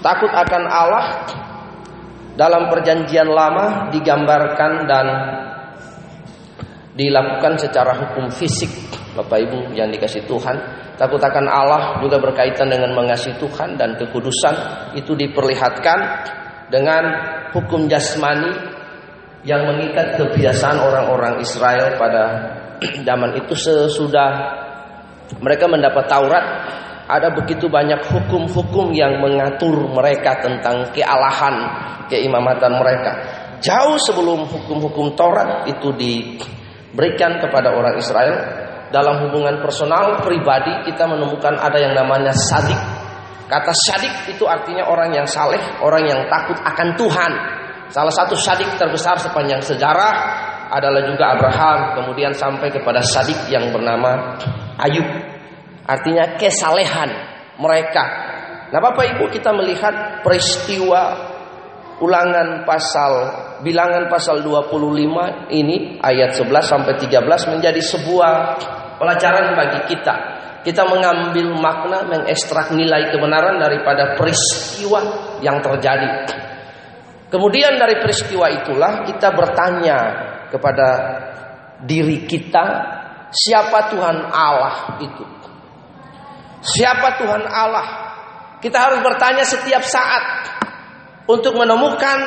Takut akan Allah dalam perjanjian lama digambarkan dan dilakukan secara hukum fisik. Bapak Ibu yang dikasih Tuhan, takut akan Allah juga berkaitan dengan mengasihi Tuhan dan kekudusan itu diperlihatkan dengan hukum jasmani yang mengikat kebiasaan orang-orang Israel pada zaman itu sesudah mereka mendapat Taurat ada begitu banyak hukum-hukum yang mengatur mereka tentang kealahan, keimamatan mereka. Jauh sebelum hukum-hukum Taurat itu diberikan kepada orang Israel, dalam hubungan personal pribadi kita menemukan ada yang namanya sadik. Kata sadik itu artinya orang yang saleh, orang yang takut akan Tuhan. Salah satu sadik terbesar sepanjang sejarah adalah juga Abraham, kemudian sampai kepada sadik yang bernama Ayub. Artinya kesalehan mereka. Nah Bapak Ibu kita melihat peristiwa ulangan pasal bilangan pasal 25 ini ayat 11 sampai 13 menjadi sebuah pelajaran bagi kita. Kita mengambil makna, mengekstrak nilai kebenaran daripada peristiwa yang terjadi. Kemudian dari peristiwa itulah kita bertanya kepada diri kita, siapa Tuhan Allah itu? Siapa Tuhan Allah? Kita harus bertanya setiap saat untuk menemukan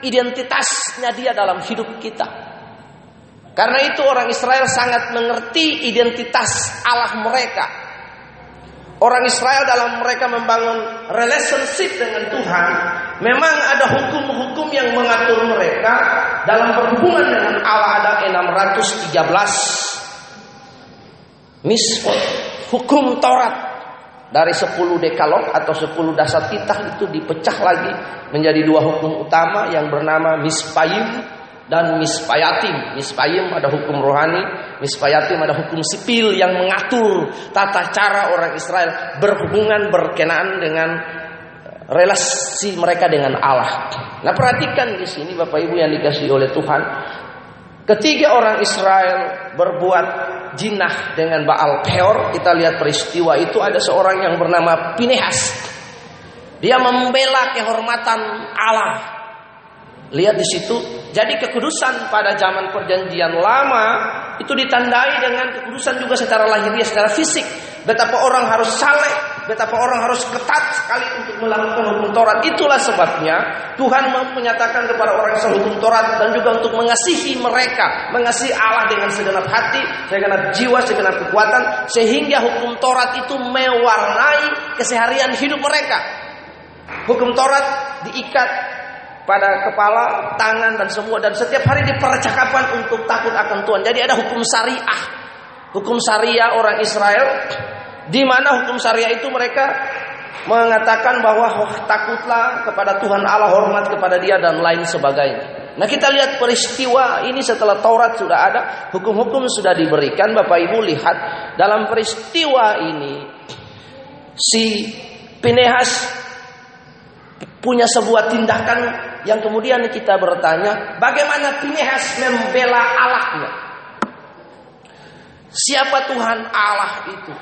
identitasnya dia dalam hidup kita. Karena itu orang Israel sangat mengerti identitas Allah mereka. Orang Israel dalam mereka membangun relationship dengan Tuhan, memang ada hukum-hukum yang mengatur mereka dalam berhubungan dengan Allah ada 613 misfot hukum Taurat dari 10 dekalog atau 10 dasar titah itu dipecah lagi menjadi dua hukum utama yang bernama mispayim dan mispayatim. Mispayim ada hukum rohani, mispayatim ada hukum sipil yang mengatur tata cara orang Israel berhubungan berkenaan dengan relasi mereka dengan Allah. Nah, perhatikan di sini Bapak Ibu yang dikasih oleh Tuhan. Ketiga orang Israel berbuat jinah dengan Baal Peor. Kita lihat peristiwa itu ada seorang yang bernama Pinehas. Dia membela kehormatan Allah. Lihat di situ. Jadi kekudusan pada zaman perjanjian lama itu ditandai dengan kekudusan juga secara lahiriah, secara fisik. Betapa orang harus saleh, betapa orang harus ketat sekali untuk melakukan hukum Taurat. Itulah sebabnya Tuhan menyatakan kepada orang yang hukum Taurat dan juga untuk mengasihi mereka, mengasihi Allah dengan segenap hati, segenap jiwa, segenap kekuatan, sehingga hukum Taurat itu mewarnai keseharian hidup mereka. Hukum Taurat diikat pada kepala, tangan dan semua dan setiap hari dipercakapan untuk takut akan Tuhan. Jadi ada hukum syariah. Hukum syariah orang Israel di mana hukum syariah itu mereka mengatakan bahwa oh, takutlah kepada Tuhan Allah, hormat kepada Dia dan lain sebagainya. Nah kita lihat peristiwa ini setelah Taurat sudah ada, hukum-hukum sudah diberikan. Bapak Ibu lihat dalam peristiwa ini si Pinehas punya sebuah tindakan yang kemudian kita bertanya, bagaimana Pinehas membela Allahnya? Siapa Tuhan Allah itu?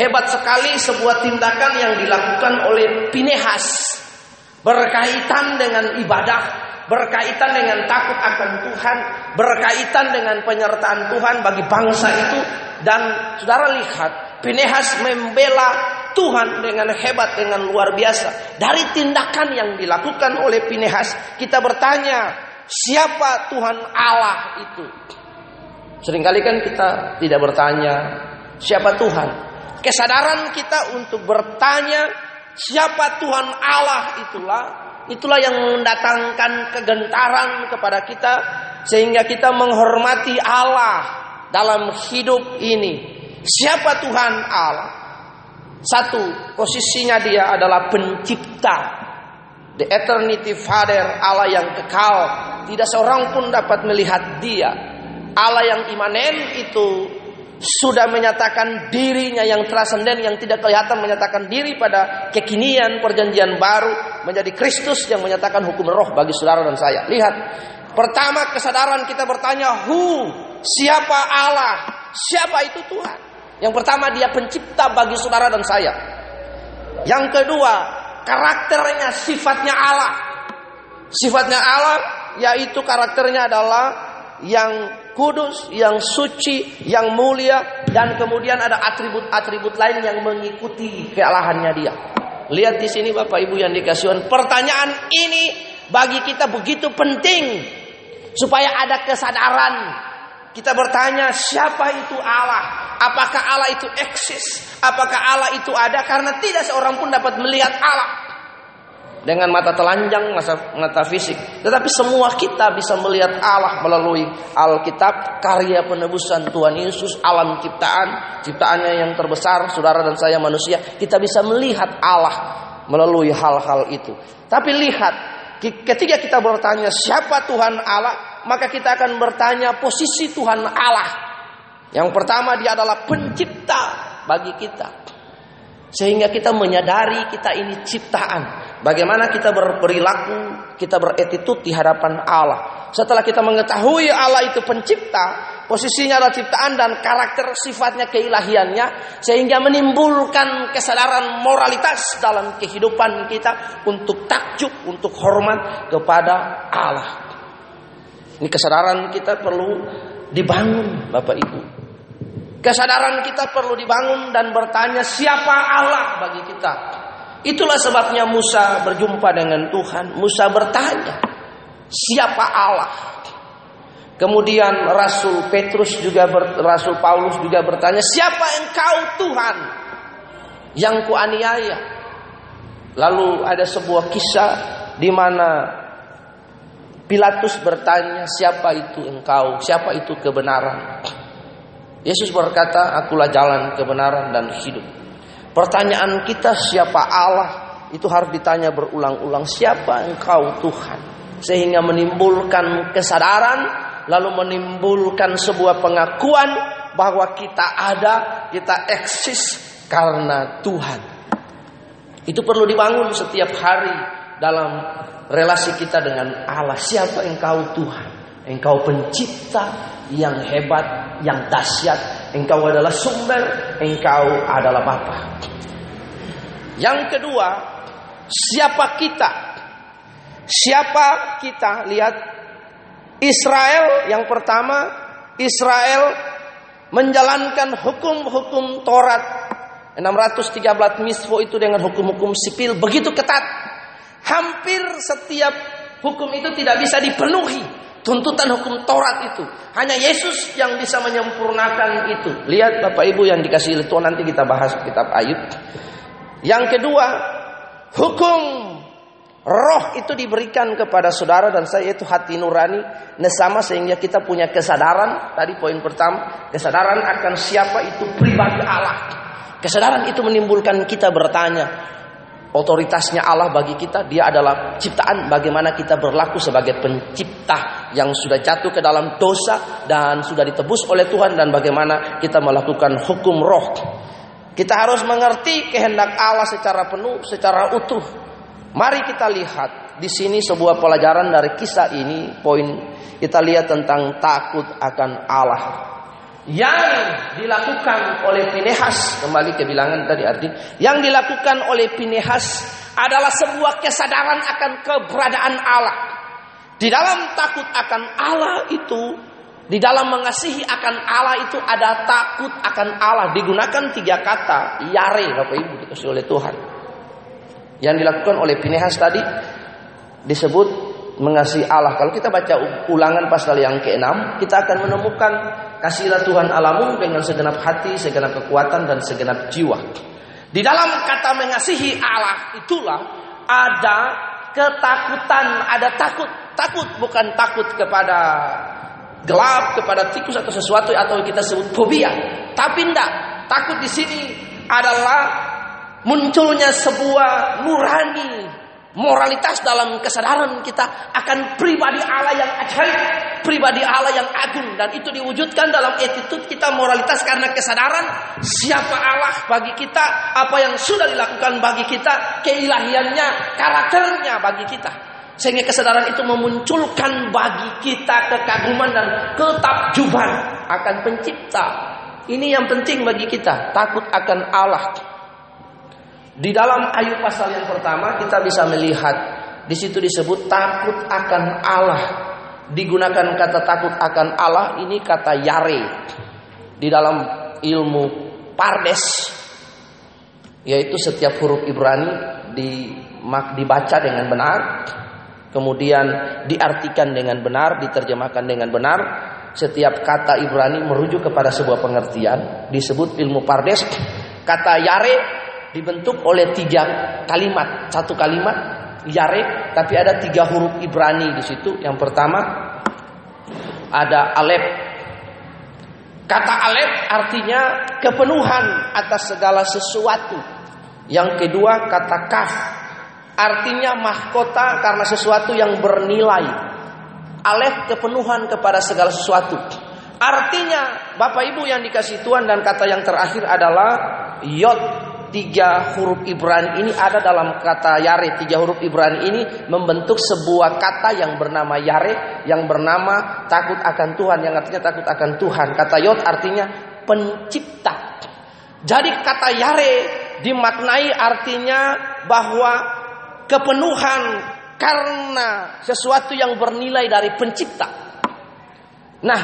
Hebat sekali sebuah tindakan yang dilakukan oleh Pinehas berkaitan dengan ibadah, berkaitan dengan takut akan Tuhan, berkaitan dengan penyertaan Tuhan bagi bangsa itu dan saudara lihat Pinehas membela Tuhan dengan hebat dengan luar biasa. Dari tindakan yang dilakukan oleh Pinehas, kita bertanya, siapa Tuhan Allah itu? Seringkali kan kita tidak bertanya, siapa Tuhan? Kesadaran kita untuk bertanya, siapa Tuhan Allah itulah, itulah yang mendatangkan kegentaran kepada kita sehingga kita menghormati Allah dalam hidup ini. Siapa Tuhan Allah? Satu, posisinya dia adalah pencipta. The eternity father, Allah yang kekal. Tidak seorang pun dapat melihat dia. Allah yang imanen itu sudah menyatakan dirinya yang transenden yang tidak kelihatan menyatakan diri pada kekinian perjanjian baru menjadi Kristus yang menyatakan hukum roh bagi saudara dan saya. Lihat, pertama kesadaran kita bertanya, who? Siapa Allah? Siapa itu Tuhan? Yang pertama dia pencipta bagi saudara dan saya. Yang kedua, karakternya, sifatnya Allah. Sifatnya Allah yaitu karakternya adalah yang kudus, yang suci, yang mulia dan kemudian ada atribut-atribut lain yang mengikuti kealahannya dia. Lihat di sini Bapak Ibu yang dikasihkan. Pertanyaan ini bagi kita begitu penting supaya ada kesadaran. Kita bertanya siapa itu Allah? Apakah Allah itu eksis? Apakah Allah itu ada? Karena tidak seorang pun dapat melihat Allah dengan mata telanjang, mata, fisik. Tetapi semua kita bisa melihat Allah melalui Alkitab, karya penebusan Tuhan Yesus, alam ciptaan, ciptaannya yang terbesar, saudara dan saya manusia. Kita bisa melihat Allah melalui hal-hal itu. Tapi lihat, ketika kita bertanya siapa Tuhan Allah, maka kita akan bertanya posisi Tuhan Allah. Yang pertama dia adalah pencipta bagi kita. Sehingga kita menyadari kita ini ciptaan. Bagaimana kita berperilaku, kita beretitut di hadapan Allah. Setelah kita mengetahui Allah itu pencipta, posisinya adalah ciptaan dan karakter sifatnya keilahiannya, sehingga menimbulkan kesadaran moralitas dalam kehidupan kita untuk takjub, untuk hormat kepada Allah. Ini kesadaran kita perlu dibangun, Bapak Ibu. Kesadaran kita perlu dibangun dan bertanya siapa Allah bagi kita. Itulah sebabnya Musa berjumpa dengan Tuhan. Musa bertanya, siapa Allah? Kemudian Rasul Petrus juga ber, Rasul Paulus juga bertanya, siapa engkau Tuhan yang kuaniaya? Lalu ada sebuah kisah di mana Pilatus bertanya, siapa itu engkau? Siapa itu kebenaran? Yesus berkata, akulah jalan kebenaran dan hidup. Pertanyaan kita siapa Allah itu harus ditanya berulang-ulang siapa engkau Tuhan sehingga menimbulkan kesadaran lalu menimbulkan sebuah pengakuan bahwa kita ada, kita eksis karena Tuhan. Itu perlu dibangun setiap hari dalam relasi kita dengan Allah. Siapa engkau Tuhan? Engkau pencipta yang hebat, yang dahsyat, Engkau adalah sumber, engkau adalah Bapa. Yang kedua, siapa kita? Siapa kita? Lihat Israel yang pertama, Israel menjalankan hukum-hukum Taurat 613 misfo itu dengan hukum-hukum sipil begitu ketat. Hampir setiap hukum itu tidak bisa dipenuhi tuntutan hukum Taurat itu. Hanya Yesus yang bisa menyempurnakan itu. Lihat Bapak Ibu yang dikasih Tuhan nanti kita bahas kitab Ayub. Yang kedua, hukum roh itu diberikan kepada saudara dan saya itu hati nurani nesama sehingga kita punya kesadaran. Tadi poin pertama, kesadaran akan siapa itu pribadi Allah. Kesadaran itu menimbulkan kita bertanya, otoritasnya Allah bagi kita dia adalah ciptaan bagaimana kita berlaku sebagai pencipta yang sudah jatuh ke dalam dosa dan sudah ditebus oleh Tuhan dan bagaimana kita melakukan hukum roh. Kita harus mengerti kehendak Allah secara penuh secara utuh. Mari kita lihat di sini sebuah pelajaran dari kisah ini. Poin kita lihat tentang takut akan Allah yang dilakukan oleh Pinehas kembali ke bilangan tadi arti yang dilakukan oleh Pinehas adalah sebuah kesadaran akan keberadaan Allah. Di dalam takut akan Allah itu di dalam mengasihi akan Allah itu ada takut akan Allah. Digunakan tiga kata yare Bapak Ibu dikasih oleh Tuhan. Yang dilakukan oleh Pinehas tadi disebut mengasihi Allah. Kalau kita baca ulangan pasal yang ke-6, kita akan menemukan kasihlah Tuhan alamu dengan segenap hati, segenap kekuatan dan segenap jiwa. Di dalam kata mengasihi Allah itulah ada ketakutan, ada takut. Takut bukan takut kepada gelap, kepada tikus atau sesuatu atau kita sebut fobia. Tapi tidak, takut di sini adalah munculnya sebuah nurani moralitas dalam kesadaran kita akan pribadi Allah yang ajaib, pribadi Allah yang agung dan itu diwujudkan dalam attitude kita moralitas karena kesadaran siapa Allah bagi kita, apa yang sudah dilakukan bagi kita, keilahiannya, karakternya bagi kita. Sehingga kesadaran itu memunculkan bagi kita kekaguman dan ketakjuban akan pencipta. Ini yang penting bagi kita, takut akan Allah. Di dalam Ayub pasal yang pertama kita bisa melihat di situ disebut takut akan Allah. Digunakan kata takut akan Allah ini kata yare. Di dalam ilmu Pardes yaitu setiap huruf Ibrani di, dibaca dengan benar, kemudian diartikan dengan benar, diterjemahkan dengan benar. Setiap kata Ibrani merujuk kepada sebuah pengertian, disebut ilmu Pardes. Kata yare dibentuk oleh tiga kalimat, satu kalimat yare, tapi ada tiga huruf Ibrani di situ. Yang pertama ada alef. Kata alef artinya kepenuhan atas segala sesuatu. Yang kedua kata kaf artinya mahkota karena sesuatu yang bernilai. Alef kepenuhan kepada segala sesuatu. Artinya Bapak Ibu yang dikasih Tuhan dan kata yang terakhir adalah yod tiga huruf Ibrani ini ada dalam kata Yare. Tiga huruf Ibrani ini membentuk sebuah kata yang bernama Yare, yang bernama takut akan Tuhan, yang artinya takut akan Tuhan. Kata Yod artinya pencipta. Jadi kata Yare dimaknai artinya bahwa kepenuhan karena sesuatu yang bernilai dari pencipta. Nah,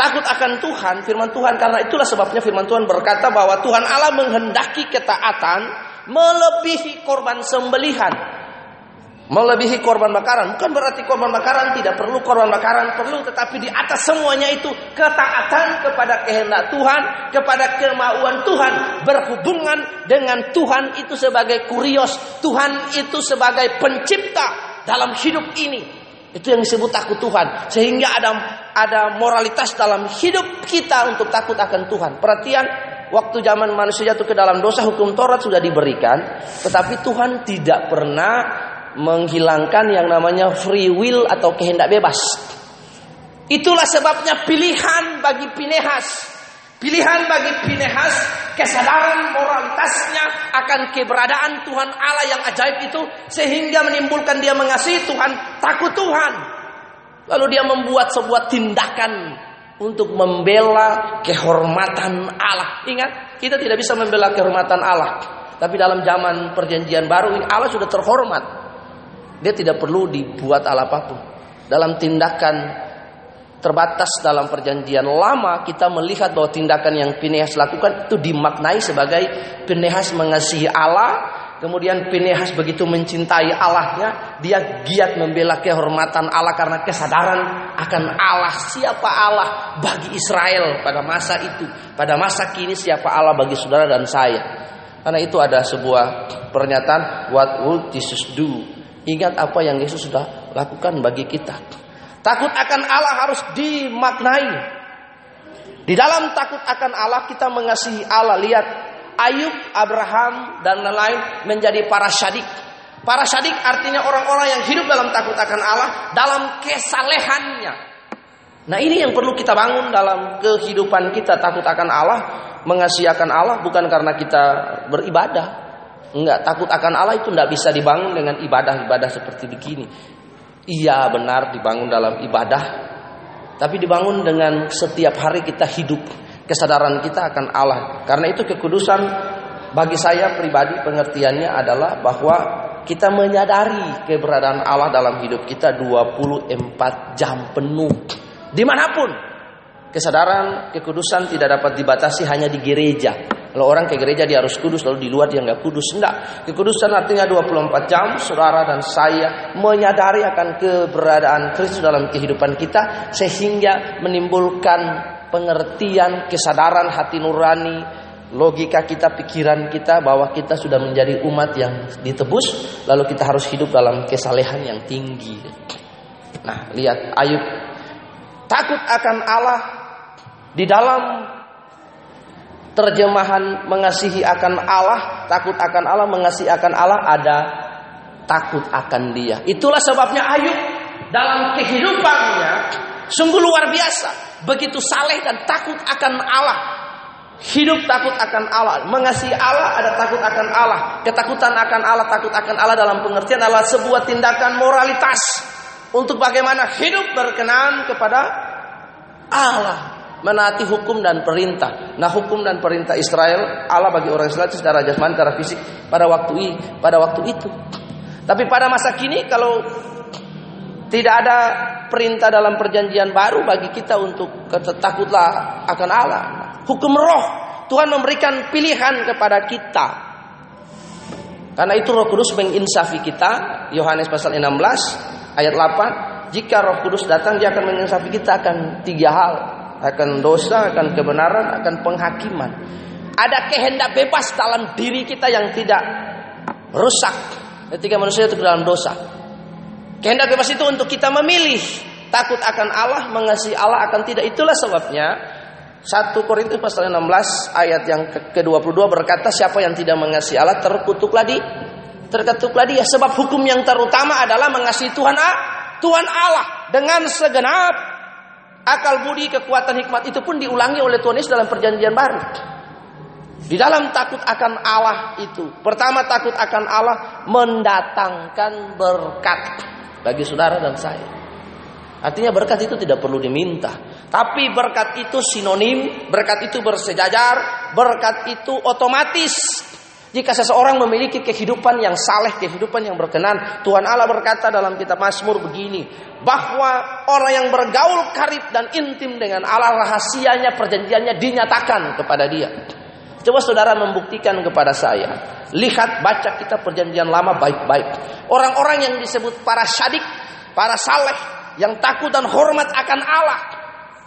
takut akan Tuhan, firman Tuhan karena itulah sebabnya firman Tuhan berkata bahwa Tuhan Allah menghendaki ketaatan melebihi korban sembelihan. Melebihi korban bakaran bukan berarti korban bakaran tidak perlu korban bakaran perlu tetapi di atas semuanya itu ketaatan kepada kehendak Tuhan, kepada kemauan Tuhan, berhubungan dengan Tuhan itu sebagai kurios, Tuhan itu sebagai pencipta dalam hidup ini. Itu yang disebut takut Tuhan. Sehingga ada ada moralitas dalam hidup kita untuk takut akan Tuhan. Perhatian, waktu zaman manusia jatuh ke dalam dosa hukum Taurat sudah diberikan, tetapi Tuhan tidak pernah menghilangkan yang namanya free will atau kehendak bebas. Itulah sebabnya pilihan bagi Pinehas Pilihan bagi Pinehas kesadaran moralitasnya akan keberadaan Tuhan Allah yang ajaib itu sehingga menimbulkan dia mengasihi Tuhan, takut Tuhan. Lalu dia membuat sebuah tindakan untuk membela kehormatan Allah. Ingat, kita tidak bisa membela kehormatan Allah. Tapi dalam zaman perjanjian baru ini Allah sudah terhormat. Dia tidak perlu dibuat Allah apa pun. Dalam tindakan terbatas dalam perjanjian lama kita melihat bahwa tindakan yang Pinehas lakukan itu dimaknai sebagai Pinehas mengasihi Allah kemudian Pinehas begitu mencintai Allahnya dia giat membela kehormatan Allah karena kesadaran akan Allah. Siapa Allah bagi Israel pada masa itu? Pada masa kini siapa Allah bagi saudara dan saya? Karena itu ada sebuah pernyataan what would Jesus do? Ingat apa yang Yesus sudah lakukan bagi kita Takut akan Allah harus dimaknai. Di dalam takut akan Allah kita mengasihi Allah. Lihat Ayub, Abraham dan lain-lain menjadi para syadik. Para syadik artinya orang-orang yang hidup dalam takut akan Allah dalam kesalehannya. Nah ini yang perlu kita bangun dalam kehidupan kita takut akan Allah, mengasihi akan Allah bukan karena kita beribadah. Enggak, takut akan Allah itu tidak bisa dibangun dengan ibadah-ibadah seperti begini. Iya benar dibangun dalam ibadah. Tapi dibangun dengan setiap hari kita hidup. Kesadaran kita akan Allah. Karena itu kekudusan bagi saya pribadi pengertiannya adalah bahwa kita menyadari keberadaan Allah dalam hidup kita 24 jam penuh. Di mana pun kesadaran kekudusan tidak dapat dibatasi hanya di gereja kalau orang ke gereja dia harus kudus, lalu di luar dia nggak kudus. Enggak. Kekudusan artinya 24 jam saudara dan saya menyadari akan keberadaan Kristus dalam kehidupan kita sehingga menimbulkan pengertian, kesadaran hati nurani, logika kita, pikiran kita bahwa kita sudah menjadi umat yang ditebus, lalu kita harus hidup dalam kesalehan yang tinggi. Nah, lihat Ayub takut akan Allah di dalam terjemahan mengasihi akan Allah, takut akan Allah, mengasihi akan Allah ada takut akan Dia. Itulah sebabnya Ayub dalam kehidupannya sungguh luar biasa, begitu saleh dan takut akan Allah. Hidup takut akan Allah, mengasihi Allah ada takut akan Allah, ketakutan akan Allah, takut akan Allah dalam pengertian adalah sebuah tindakan moralitas untuk bagaimana hidup berkenan kepada Allah. Menaati hukum dan perintah. Nah, hukum dan perintah Israel Allah bagi orang Israel secara jasmani, secara fisik pada waktu ini, pada waktu itu. Tapi pada masa kini kalau tidak ada perintah dalam perjanjian baru bagi kita untuk takutlah akan Allah. Hukum roh Tuhan memberikan pilihan kepada kita. Karena itu Roh Kudus menginsafi kita. Yohanes pasal 16 ayat 8. Jika Roh Kudus datang dia akan menginsafi kita akan tiga hal. Akan dosa, akan kebenaran, akan penghakiman. Ada kehendak bebas dalam diri kita yang tidak rusak ketika manusia itu dalam dosa. Kehendak bebas itu untuk kita memilih takut akan Allah, mengasihi Allah akan tidak. Itulah sebabnya 1 Korintus pasal 16 ayat yang ke-22 berkata siapa yang tidak mengasihi Allah terkutuklah di terkutuklah dia sebab hukum yang terutama adalah mengasihi Tuhan A, Tuhan Allah dengan segenap akal budi kekuatan hikmat itu pun diulangi oleh Tuhan Yesus dalam perjanjian baru. Di dalam takut akan Allah itu, pertama takut akan Allah mendatangkan berkat bagi saudara dan saya. Artinya berkat itu tidak perlu diminta, tapi berkat itu sinonim, berkat itu bersejajar, berkat itu otomatis. Jika seseorang memiliki kehidupan yang saleh, kehidupan yang berkenan, Tuhan Allah berkata dalam kitab Mazmur begini, bahwa orang yang bergaul karib dan intim dengan Allah rahasianya perjanjiannya dinyatakan kepada dia. Coba saudara membuktikan kepada saya. Lihat baca kita perjanjian lama baik-baik. Orang-orang yang disebut para syadik, para saleh, yang takut dan hormat akan Allah.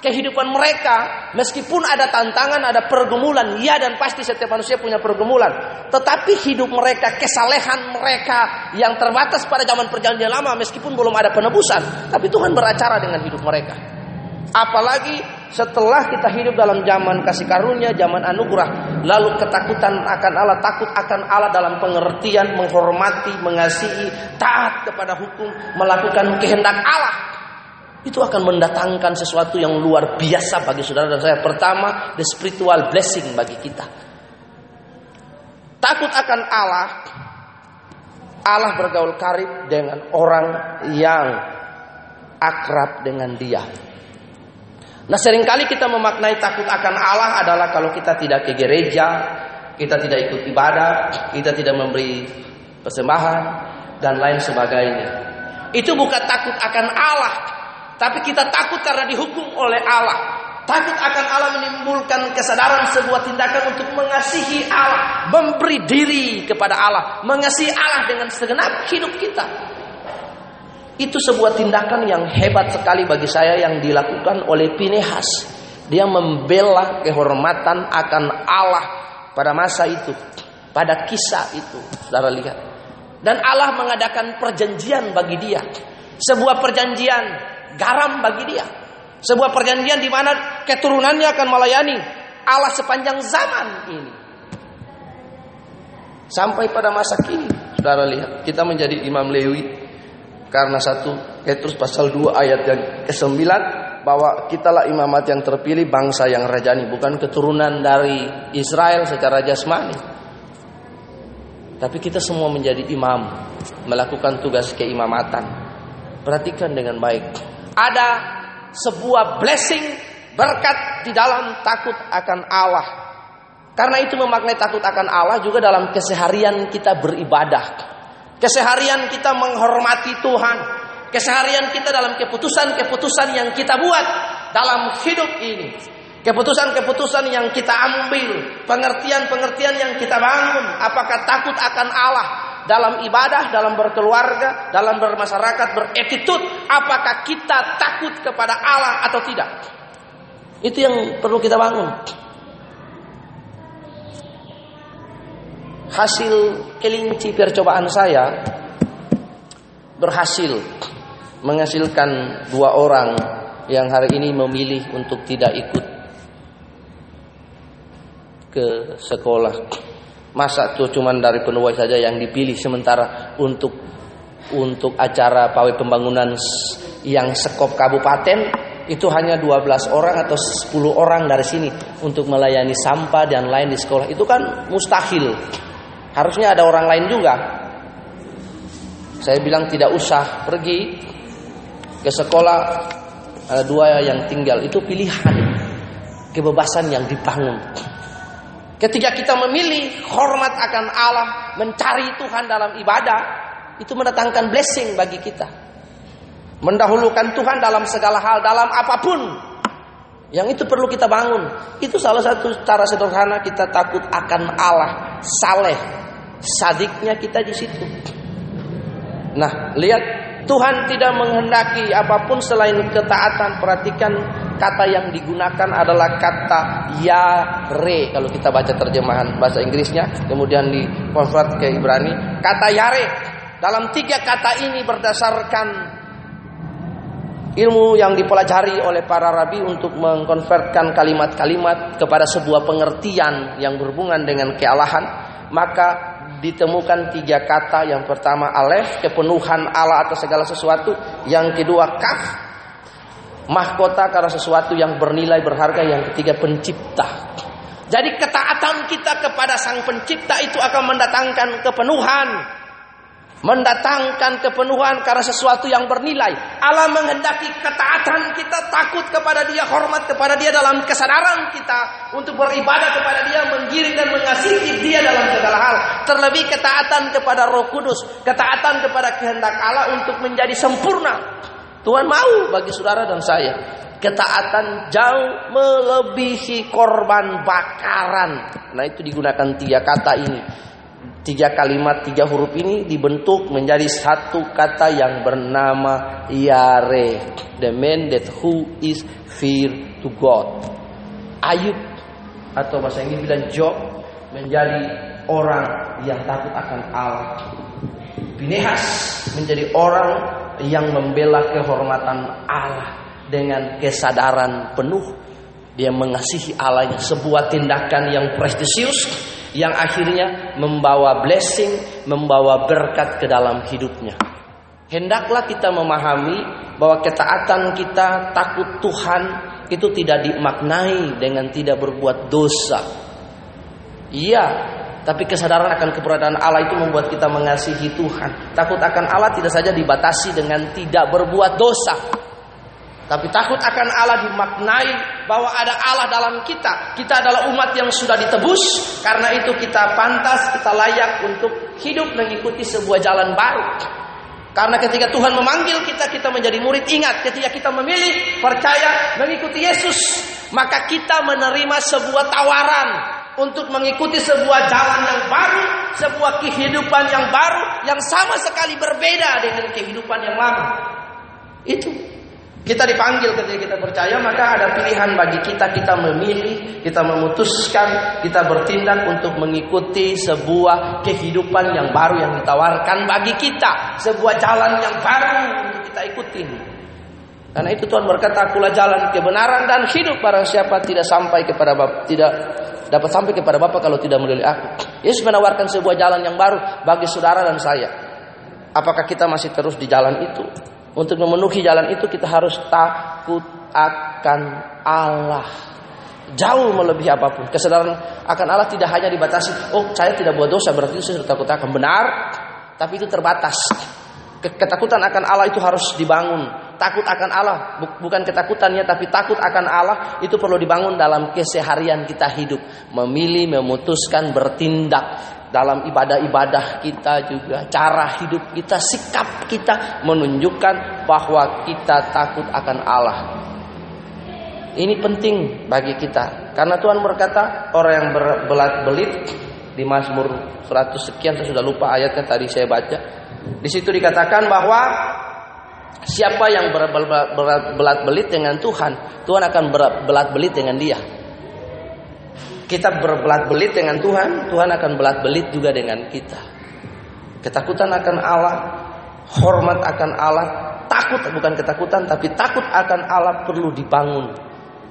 Kehidupan mereka, meskipun ada tantangan, ada pergumulan, ya dan pasti setiap manusia punya pergumulan. Tetapi hidup mereka, kesalehan mereka yang terbatas pada zaman perjanjian lama, meskipun belum ada penebusan. Tapi Tuhan beracara dengan hidup mereka. Apalagi setelah kita hidup dalam zaman kasih karunia, zaman anugerah, lalu ketakutan akan Allah, takut akan Allah dalam pengertian menghormati, mengasihi, taat kepada hukum, melakukan kehendak Allah. Itu akan mendatangkan sesuatu yang luar biasa bagi saudara dan saya. Pertama, the spiritual blessing bagi kita. Takut akan Allah, Allah bergaul karib dengan orang yang akrab dengan dia. Nah sering kali kita memaknai takut akan Allah adalah kalau kita tidak ke gereja, kita tidak ikut ibadah, kita tidak memberi persembahan dan lain sebagainya. Itu bukan takut akan Allah, tapi kita takut karena dihukum oleh Allah. Takut akan Allah menimbulkan kesadaran sebuah tindakan untuk mengasihi Allah, memberi diri kepada Allah, mengasihi Allah dengan segenap hidup kita. Itu sebuah tindakan yang hebat sekali bagi saya yang dilakukan oleh Pinehas. Dia membela kehormatan akan Allah pada masa itu, pada kisah itu. Saudara lihat. Dan Allah mengadakan perjanjian bagi dia. Sebuah perjanjian garam bagi dia. Sebuah perjanjian di mana keturunannya akan melayani Allah sepanjang zaman ini. Sampai pada masa kini, saudara lihat, kita menjadi imam Lewi karena satu Petrus pasal 2 ayat yang ke-9 bahwa kitalah imamat yang terpilih bangsa yang rajani bukan keturunan dari Israel secara jasmani. Tapi kita semua menjadi imam, melakukan tugas keimamatan. Perhatikan dengan baik. Ada sebuah blessing berkat di dalam takut akan Allah. Karena itu memaknai takut akan Allah juga dalam keseharian kita beribadah. Keseharian kita menghormati Tuhan. Keseharian kita dalam keputusan-keputusan yang kita buat dalam hidup ini. Keputusan-keputusan yang kita ambil, pengertian-pengertian yang kita bangun, apakah takut akan Allah dalam ibadah, dalam berkeluarga, dalam bermasyarakat, beretitut, apakah kita takut kepada Allah atau tidak? Itu yang perlu kita bangun. Hasil kelinci percobaan saya berhasil menghasilkan dua orang yang hari ini memilih untuk tidak ikut ke sekolah. Masa tuh cuman dari penuai saja yang dipilih sementara untuk untuk acara pawai pembangunan yang sekop kabupaten itu hanya 12 orang atau 10 orang dari sini untuk melayani sampah dan lain di sekolah. Itu kan mustahil. Harusnya ada orang lain juga. Saya bilang tidak usah pergi ke sekolah ada dua yang tinggal itu pilihan kebebasan yang dibangun. Ketika kita memilih hormat akan Allah, mencari Tuhan dalam ibadah, itu mendatangkan blessing bagi kita. Mendahulukan Tuhan dalam segala hal, dalam apa pun. Yang itu perlu kita bangun. Itu salah satu cara sederhana kita takut akan Allah. Saleh. Sadiknya kita di situ. Nah, lihat Tuhan tidak menghendaki apa pun selain ketaatan. Perhatikan kata yang digunakan adalah kata yare. Kalau kita baca terjemahan bahasa Inggrisnya, kemudian di konvert ke Ibrani, kata yare. Dalam tiga kata ini berdasarkan ilmu yang dipelajari oleh para rabi untuk mengkonvertkan kalimat-kalimat kepada sebuah pengertian yang berhubungan dengan kealahan, maka ditemukan tiga kata. Yang pertama alef, kepenuhan Allah atas segala sesuatu. Yang kedua kaf, mahkota karena sesuatu yang bernilai berharga. Yang ketiga pencipta. Jadi ketaatan kita kepada sang pencipta itu akan mendatangkan kepenuhan mendatangkan kepenuhan karena sesuatu yang bernilai. Allah menghendaki ketaatan kita, takut kepada Dia, hormat kepada Dia dalam kesadaran kita untuk beribadah kepada Dia, menggiring dan mengasihi Dia dalam segala hal. Terlebih ketaatan kepada Roh Kudus, ketaatan kepada kehendak Allah untuk menjadi sempurna. Tuhan mau bagi saudara dan saya ketaatan jauh melebihi korban bakaran. Nah itu digunakan tiga kata ini Tiga kalimat, tiga huruf ini dibentuk menjadi satu kata yang bernama Yare. The man that who is fear to God. Ayub atau bahasa Inggris bilang Job menjadi orang yang takut akan Allah. Pinehas menjadi orang yang membela kehormatan Allah dengan kesadaran penuh. Dia mengasihi Allah sebuah tindakan yang prestisius yang akhirnya membawa blessing, membawa berkat ke dalam hidupnya. Hendaklah kita memahami bahwa ketaatan kita, takut Tuhan itu tidak dimaknai dengan tidak berbuat dosa. Iya, tapi kesadaran akan keberadaan Allah itu membuat kita mengasihi Tuhan. Takut akan Allah tidak saja dibatasi dengan tidak berbuat dosa, tapi takut akan Allah dimaknai bahwa ada Allah dalam kita. Kita adalah umat yang sudah ditebus. Karena itu kita pantas, kita layak untuk hidup mengikuti sebuah jalan baru. Karena ketika Tuhan memanggil kita, kita menjadi murid. Ingat, ketika kita memilih, percaya, mengikuti Yesus. Maka kita menerima sebuah tawaran untuk mengikuti sebuah jalan yang baru, sebuah kehidupan yang baru, yang sama sekali berbeda dengan kehidupan yang lama. Itu kita dipanggil ketika kita percaya, maka ada pilihan bagi kita. Kita memilih, kita memutuskan, kita bertindak untuk mengikuti sebuah kehidupan yang baru yang ditawarkan bagi kita. Sebuah jalan yang baru untuk kita ikuti. Karena itu Tuhan berkata, akulah jalan kebenaran dan hidup. Barang siapa tidak sampai kepada Bapa, tidak dapat sampai kepada Bapa kalau tidak melalui aku. Yesus menawarkan sebuah jalan yang baru bagi saudara dan saya. Apakah kita masih terus di jalan itu? Untuk memenuhi jalan itu kita harus takut akan Allah. Jauh melebihi apa pun. Kesadaran akan Allah tidak hanya dibatasi. Oh saya tidak buat dosa berarti saya takut akan benar. Tapi itu terbatas. Ketakutan akan Allah itu harus dibangun. Takut akan Allah bukan ketakutannya tapi takut akan Allah itu perlu dibangun dalam keseharian kita hidup. Memilih, memutuskan, bertindak dalam ibadah-ibadah kita juga, cara hidup kita, sikap kita menunjukkan bahwa kita takut akan Allah. Ini penting bagi kita karena Tuhan berkata orang yang berbelat-belit di Mazmur 100 sekian saya sudah lupa ayatnya tadi saya baca. Di situ dikatakan bahwa siapa yang berbelat-belit dengan Tuhan, Tuhan akan berbelat-belit dengan dia kita berbelat-belit dengan Tuhan, Tuhan akan belat-belit juga dengan kita. Ketakutan akan Allah, hormat akan Allah, takut bukan ketakutan tapi takut akan Allah perlu dibangun.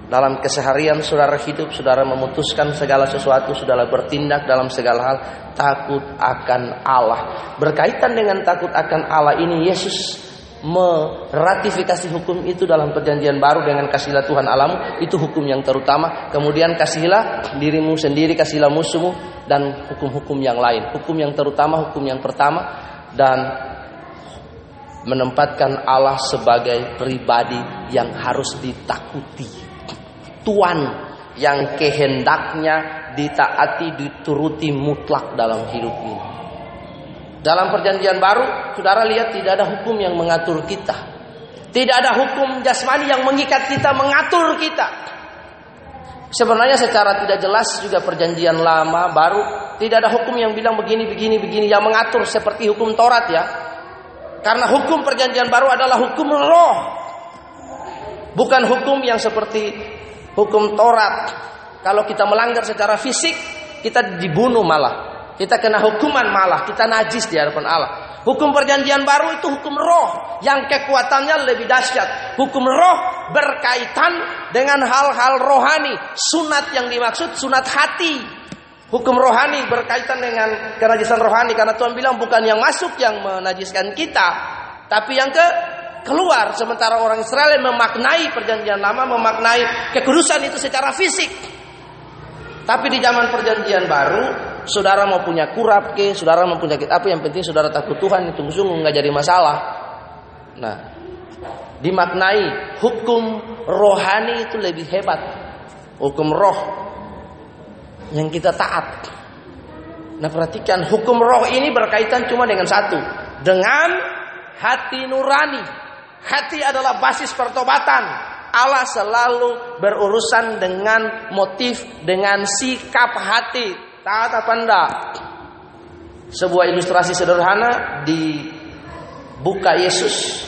Dalam keseharian saudara hidup, saudara memutuskan segala sesuatu, saudara bertindak dalam segala hal, takut akan Allah. Berkaitan dengan takut akan Allah ini Yesus meratifikasi hukum itu dalam perjanjian baru dengan kasihlah Tuhan alam itu hukum yang terutama. Kemudian kasihlah dirimu sendiri kasihlah musuhmu dan hukum-hukum yang lain. Hukum yang terutama hukum yang pertama dan menempatkan Allah sebagai pribadi yang harus ditakuti. Tuhan yang kehendaknya ditaati dituruti mutlak dalam hidup ini. Dalam perjanjian baru, saudara lihat tidak ada hukum yang mengatur kita. Tidak ada hukum jasmani yang mengikat kita, mengatur kita. Sebenarnya secara tidak jelas juga perjanjian lama, baru, tidak ada hukum yang bilang begini, begini, begini, yang mengatur seperti hukum Taurat ya. Karena hukum perjanjian baru adalah hukum roh. Bukan hukum yang seperti hukum Taurat. Kalau kita melanggar secara fisik, kita dibunuh malah. Kita kena hukuman malah, kita najis di hadapan Allah. Hukum perjanjian baru itu hukum roh yang kekuatannya lebih dahsyat. Hukum roh berkaitan dengan hal-hal rohani. Sunat yang dimaksud sunat hati. Hukum rohani berkaitan dengan kenajisan rohani karena Tuhan bilang bukan yang masuk yang menajiskan kita, tapi yang ke keluar. Sementara orang Israel memaknai perjanjian lama, memaknai kekudusan itu secara fisik. Tapi di zaman perjanjian baru, saudara mau punya kurap ke, saudara mau punya apa yang penting saudara takut Tuhan itu sungguh nggak jadi masalah. Nah, dimaknai hukum rohani itu lebih hebat. Hukum roh yang kita taat. Nah, perhatikan hukum roh ini berkaitan cuma dengan satu, dengan hati nurani. Hati adalah basis pertobatan. Allah selalu berurusan dengan motif, dengan sikap hati. Taat apa enggak? Sebuah ilustrasi sederhana di buka Yesus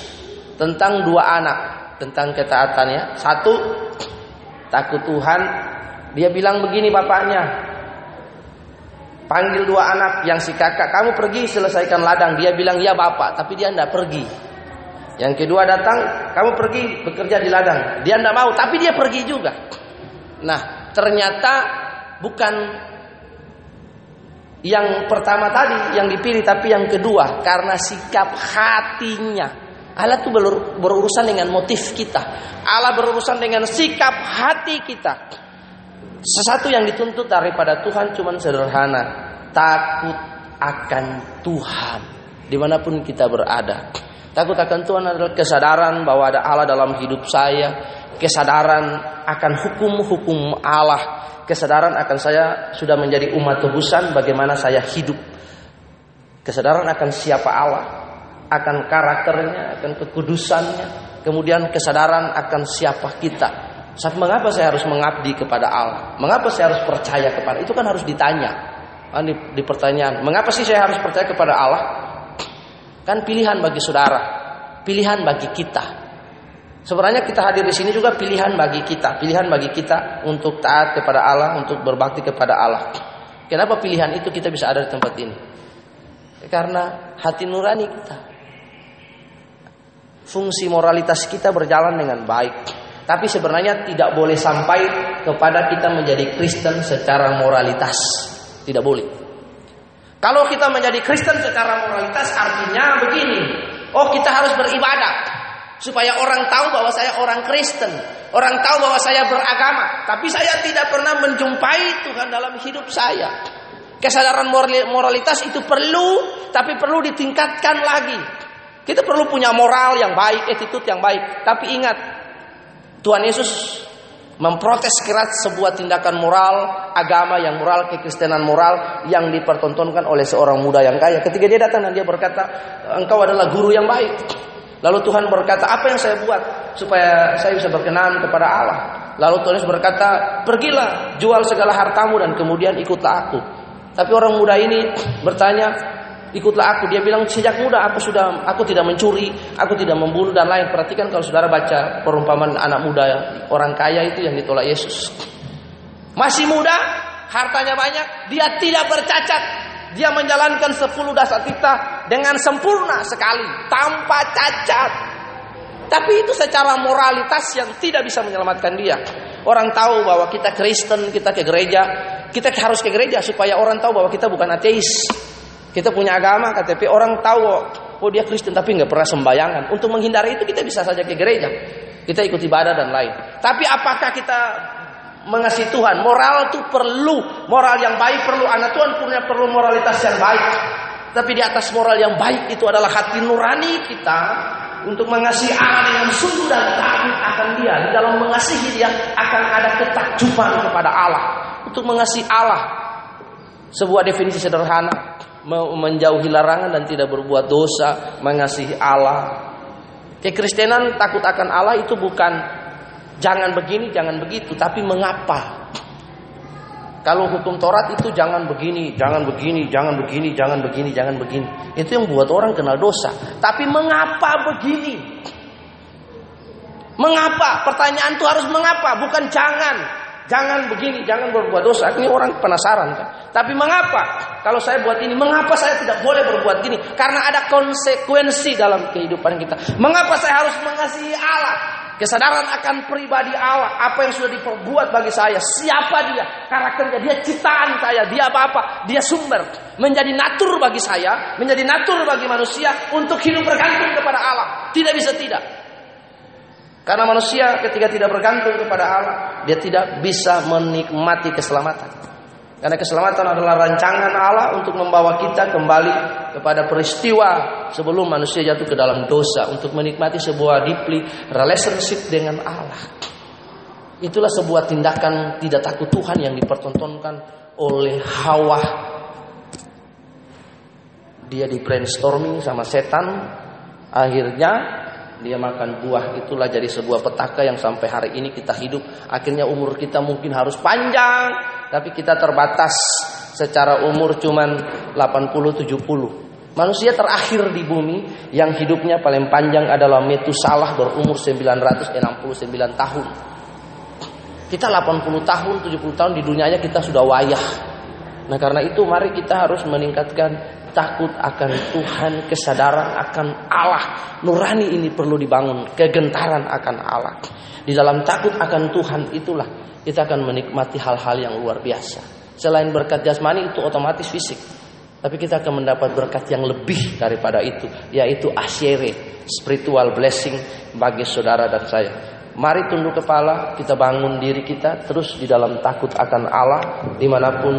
tentang dua anak, tentang ketaatannya. Satu, takut Tuhan. Dia bilang begini bapaknya, panggil dua anak yang si kakak, kamu pergi selesaikan ladang. Dia bilang ya bapak, tapi dia tidak pergi. Yang kedua datang, kamu pergi bekerja di ladang. Dia tidak mau, tapi dia pergi juga. Nah, ternyata bukan yang pertama tadi yang dipilih, tapi yang kedua karena sikap hatinya. Allah tuh berurusan dengan motif kita. Allah berurusan dengan sikap hati kita. Sesuatu yang dituntut daripada Tuhan cuma sederhana, takut akan Tuhan di mana pun kita berada. Takut akan Tuhan adalah kesadaran bahwa ada Allah dalam hidup saya, kesadaran akan hukum-hukum Allah, kesadaran akan saya sudah menjadi umat tebusan bagaimana saya hidup. Kesadaran akan siapa Allah, akan karakternya, akan kekudusannya, kemudian kesadaran akan siapa kita. Saat mengapa saya harus mengabdi kepada Allah? Mengapa saya harus percaya kepada itu kan harus ditanya. Di, di pertanyaan, mengapa sih saya harus percaya kepada Allah? Kan pilihan bagi saudara, pilihan bagi kita. Sebenarnya kita hadir di sini juga pilihan bagi kita, pilihan bagi kita untuk taat kepada Allah, untuk berbakti kepada Allah. Kenapa pilihan itu kita bisa ada di tempat ini? Karena hati nurani kita. Fungsi moralitas kita berjalan dengan baik. Tapi sebenarnya tidak boleh sampai kepada kita menjadi Kristen secara moralitas. Tidak boleh. Kalau kita menjadi Kristen secara moralitas artinya begini. Oh kita harus beribadah. Supaya orang tahu bahwa saya orang Kristen. Orang tahu bahwa saya beragama. Tapi saya tidak pernah menjumpai Tuhan dalam hidup saya. Kesadaran moralitas itu perlu. Tapi perlu ditingkatkan lagi. Kita perlu punya moral yang baik, attitude yang baik. Tapi ingat, Tuhan Yesus memprotes keras sebuah tindakan moral, agama yang moral, kekristenan moral yang dipertontonkan oleh seorang muda yang kaya. Ketika dia datang dan dia berkata, "Engkau adalah guru yang baik." Lalu Tuhan berkata, "Apa yang saya buat supaya saya bisa berkenan kepada Allah?" Lalu Tuhan berkata, "Pergilah, jual segala hartamu dan kemudian ikutlah aku." Tapi orang muda ini bertanya, ikutlah aku. Dia bilang sejak muda aku sudah aku tidak mencuri, aku tidak membunuh dan lain. Perhatikan kalau saudara baca perumpamaan anak muda orang kaya itu yang ditolak Yesus. Masih muda, hartanya banyak, dia tidak bercacat. Dia menjalankan sepuluh dasar kita dengan sempurna sekali, tanpa cacat. Tapi itu secara moralitas yang tidak bisa menyelamatkan dia. Orang tahu bahwa kita Kristen, kita ke gereja, kita harus ke gereja supaya orang tahu bahwa kita bukan ateis. Kita punya agama, KTP orang tahu oh dia Kristen tapi nggak pernah sembayangan. Untuk menghindari itu kita bisa saja ke gereja. Kita ikut ibadah dan lain. Tapi apakah kita mengasihi Tuhan? Moral itu perlu, moral yang baik perlu. Anak Tuhan punya perlu moralitas yang baik. Tapi di atas moral yang baik itu adalah hati nurani kita untuk mengasihi Allah dengan sungguh dan takut akan Dia. Di dalam mengasihi Dia akan ada ketakjuban kepada Allah. Untuk mengasihi Allah, sebuah definisi sederhana, menjauhi larangan dan tidak berbuat dosa, mengasihi Allah. Kekristenan takut akan Allah itu bukan jangan begini, jangan begitu, tapi mengapa? Kalau hukum Taurat itu jangan begini, jangan begini, jangan begini, jangan begini, jangan begini. Itu yang buat orang kenal dosa. Tapi mengapa begini? Mengapa? Pertanyaan itu harus mengapa, bukan jangan. Jangan begini, jangan berbuat dosa. Ini orang penasaran kan. Tapi mengapa? Kalau saya buat ini, mengapa saya tidak boleh berbuat gini? Karena ada konsekuensi dalam kehidupan kita. Mengapa saya harus mengasihi Allah? Kesadaran akan pribadi Allah, apa yang sudah diperbuat bagi saya, siapa dia, karakternya, dia ciptaan saya, dia apa-apa, dia sumber, menjadi natur bagi saya, menjadi natur bagi manusia untuk hidup bergantung kepada Allah. Tidak bisa tidak. Karena manusia ketika tidak bergantung kepada Allah, dia tidak bisa menikmati keselamatan. Karena keselamatan adalah rancangan Allah untuk membawa kita kembali kepada peristiwa sebelum manusia jatuh ke dalam dosa untuk menikmati sebuah deeply relationship dengan Allah. Itulah sebuah tindakan tidak takut Tuhan yang dipertontonkan oleh Hawa. Dia di brainstorming sama setan, akhirnya dia makan buah itulah jadi sebuah petaka yang sampai hari ini kita hidup. Akhirnya umur kita mungkin harus panjang, tapi kita terbatas secara umur cuman 80 70. Manusia terakhir di bumi yang hidupnya paling panjang adalah Metusalah berumur 969 tahun. Kita 80 tahun, 70 tahun di dunianya kita sudah wayah. Nah karena itu mari kita harus meningkatkan takut akan Tuhan, kesadaran akan Allah. Nurani ini perlu dibangun, kegentaran akan Allah. Di dalam takut akan Tuhan itulah kita akan menikmati hal-hal yang luar biasa. Selain berkat jasmani itu otomatis fisik. Tapi kita akan mendapat berkat yang lebih daripada itu, yaitu asyere, spiritual blessing bagi saudara dan saya. Mari tunduk kepala, kita bangun diri kita terus di dalam takut akan Allah di mana pun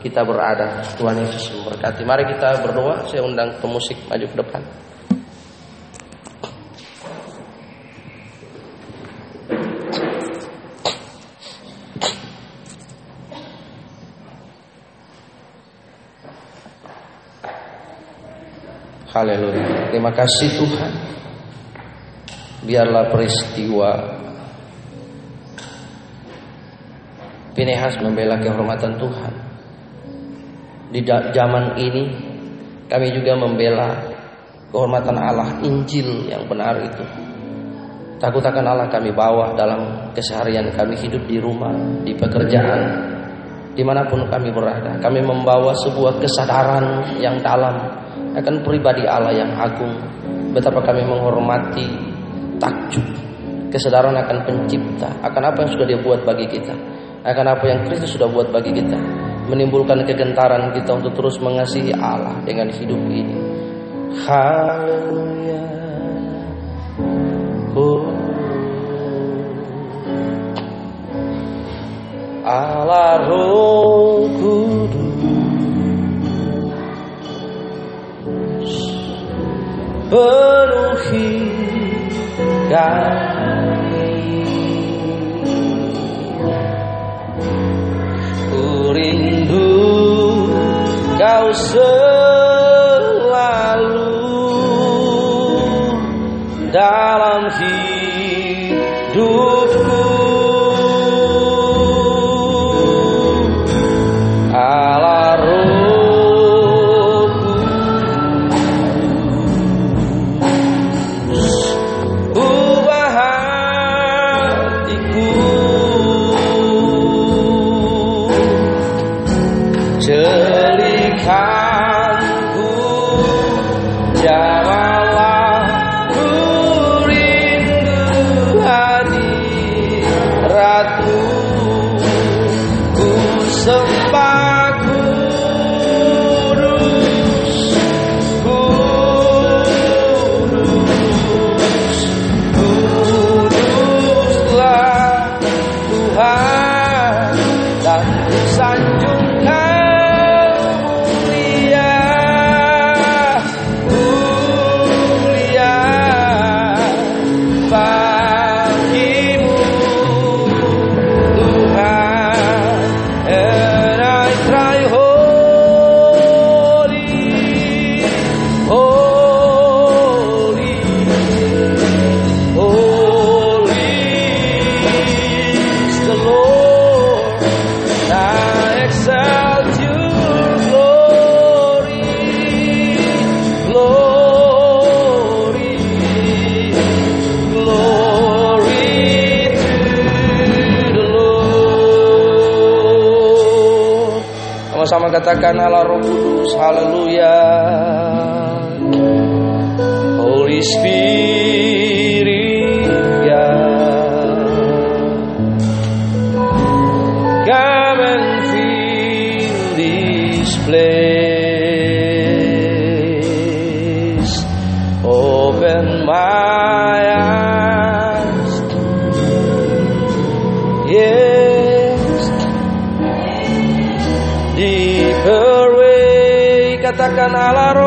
kita berada. Tuhan Yesus memberkati. Mari kita berdoa. Saya undang pemusik maju ke depan. Haleluya. Terima kasih Tuhan. Biarlah peristiwa Pinehas membela kehormatan Tuhan. Di zaman ini kami juga membela kehormatan Allah Injil yang benar itu. Takut akan Allah kami bawa dalam keseharian kami hidup di rumah, di pekerjaan, di mana pun kami berada. Kami membawa sebuah kesadaran yang dalam akan pribadi Allah yang agung. Betapa kami menghormati takjub, kesadaran akan pencipta, akan apa yang sudah dia buat bagi kita, akan apa yang Kristus sudah buat bagi kita, menimbulkan kegentaran kita untuk terus mengasihi Allah dengan hidup ini. Haleluya. Oh. Allah Roh Kudus penuhi kami rindu kau selalu Katakan Allah Roh Kudus, haleluya. Holy Spirit, Katakan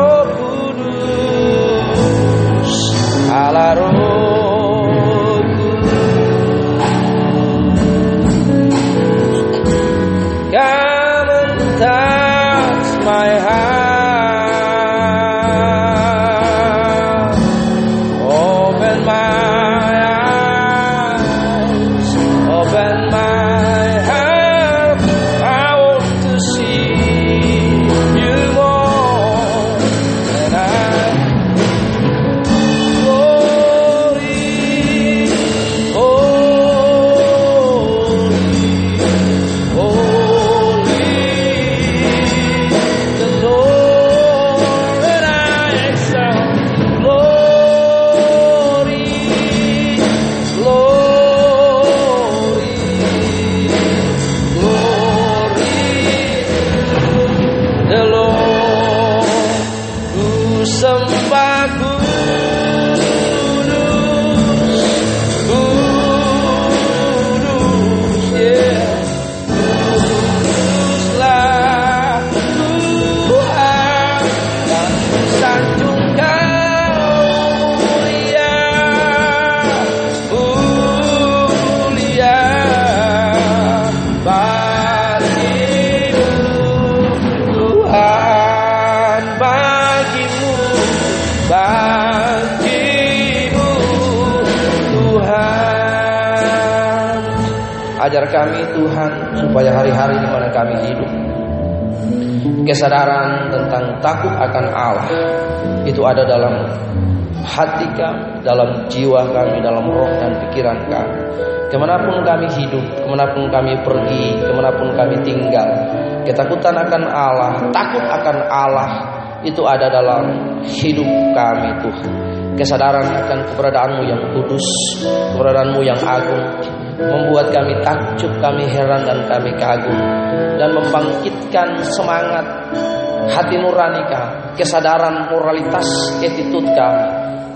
kesadaran tentang takut akan Allah itu ada dalam hati kami, dalam jiwa kami, dalam roh dan pikiran kami. Ke mana pun kami hidup, ke mana pun kami pergi, ke mana pun kami tinggal, ketakutan akan Allah, takut akan Allah itu ada dalam hidup kami Tuhan. Kesadaran akan keberadaanmu yang kudus, keberadaanmu yang agung, membuat kami takjub, kami heran dan kami kagum dan membangkitkan semangat hati nurani kami, kesadaran moralitas attitude kami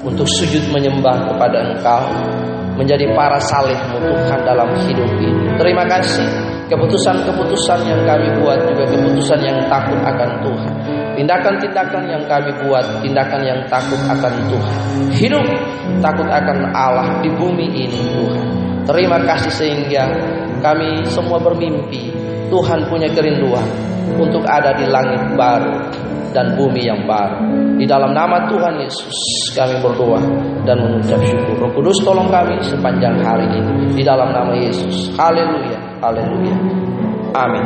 untuk sujud menyembah kepada Engkau menjadi para salihmu Tuhan dalam hidup ini. Terima kasih keputusan-keputusan yang kami buat juga keputusan yang takut akan Tuhan. Tindakan-tindakan yang kami buat, tindakan yang takut akan Tuhan. Hidup takut akan Allah di bumi ini Tuhan. Terima kasih sehingga kami semua bermimpi Tuhan punya kerinduan untuk ada di langit baru dan bumi yang baru. Di dalam nama Tuhan Yesus kami berdoa dan mengucap syukur. Roh Kudus tolong kami sepanjang hari ini. Di dalam nama Yesus. Haleluya. Haleluya. Amin.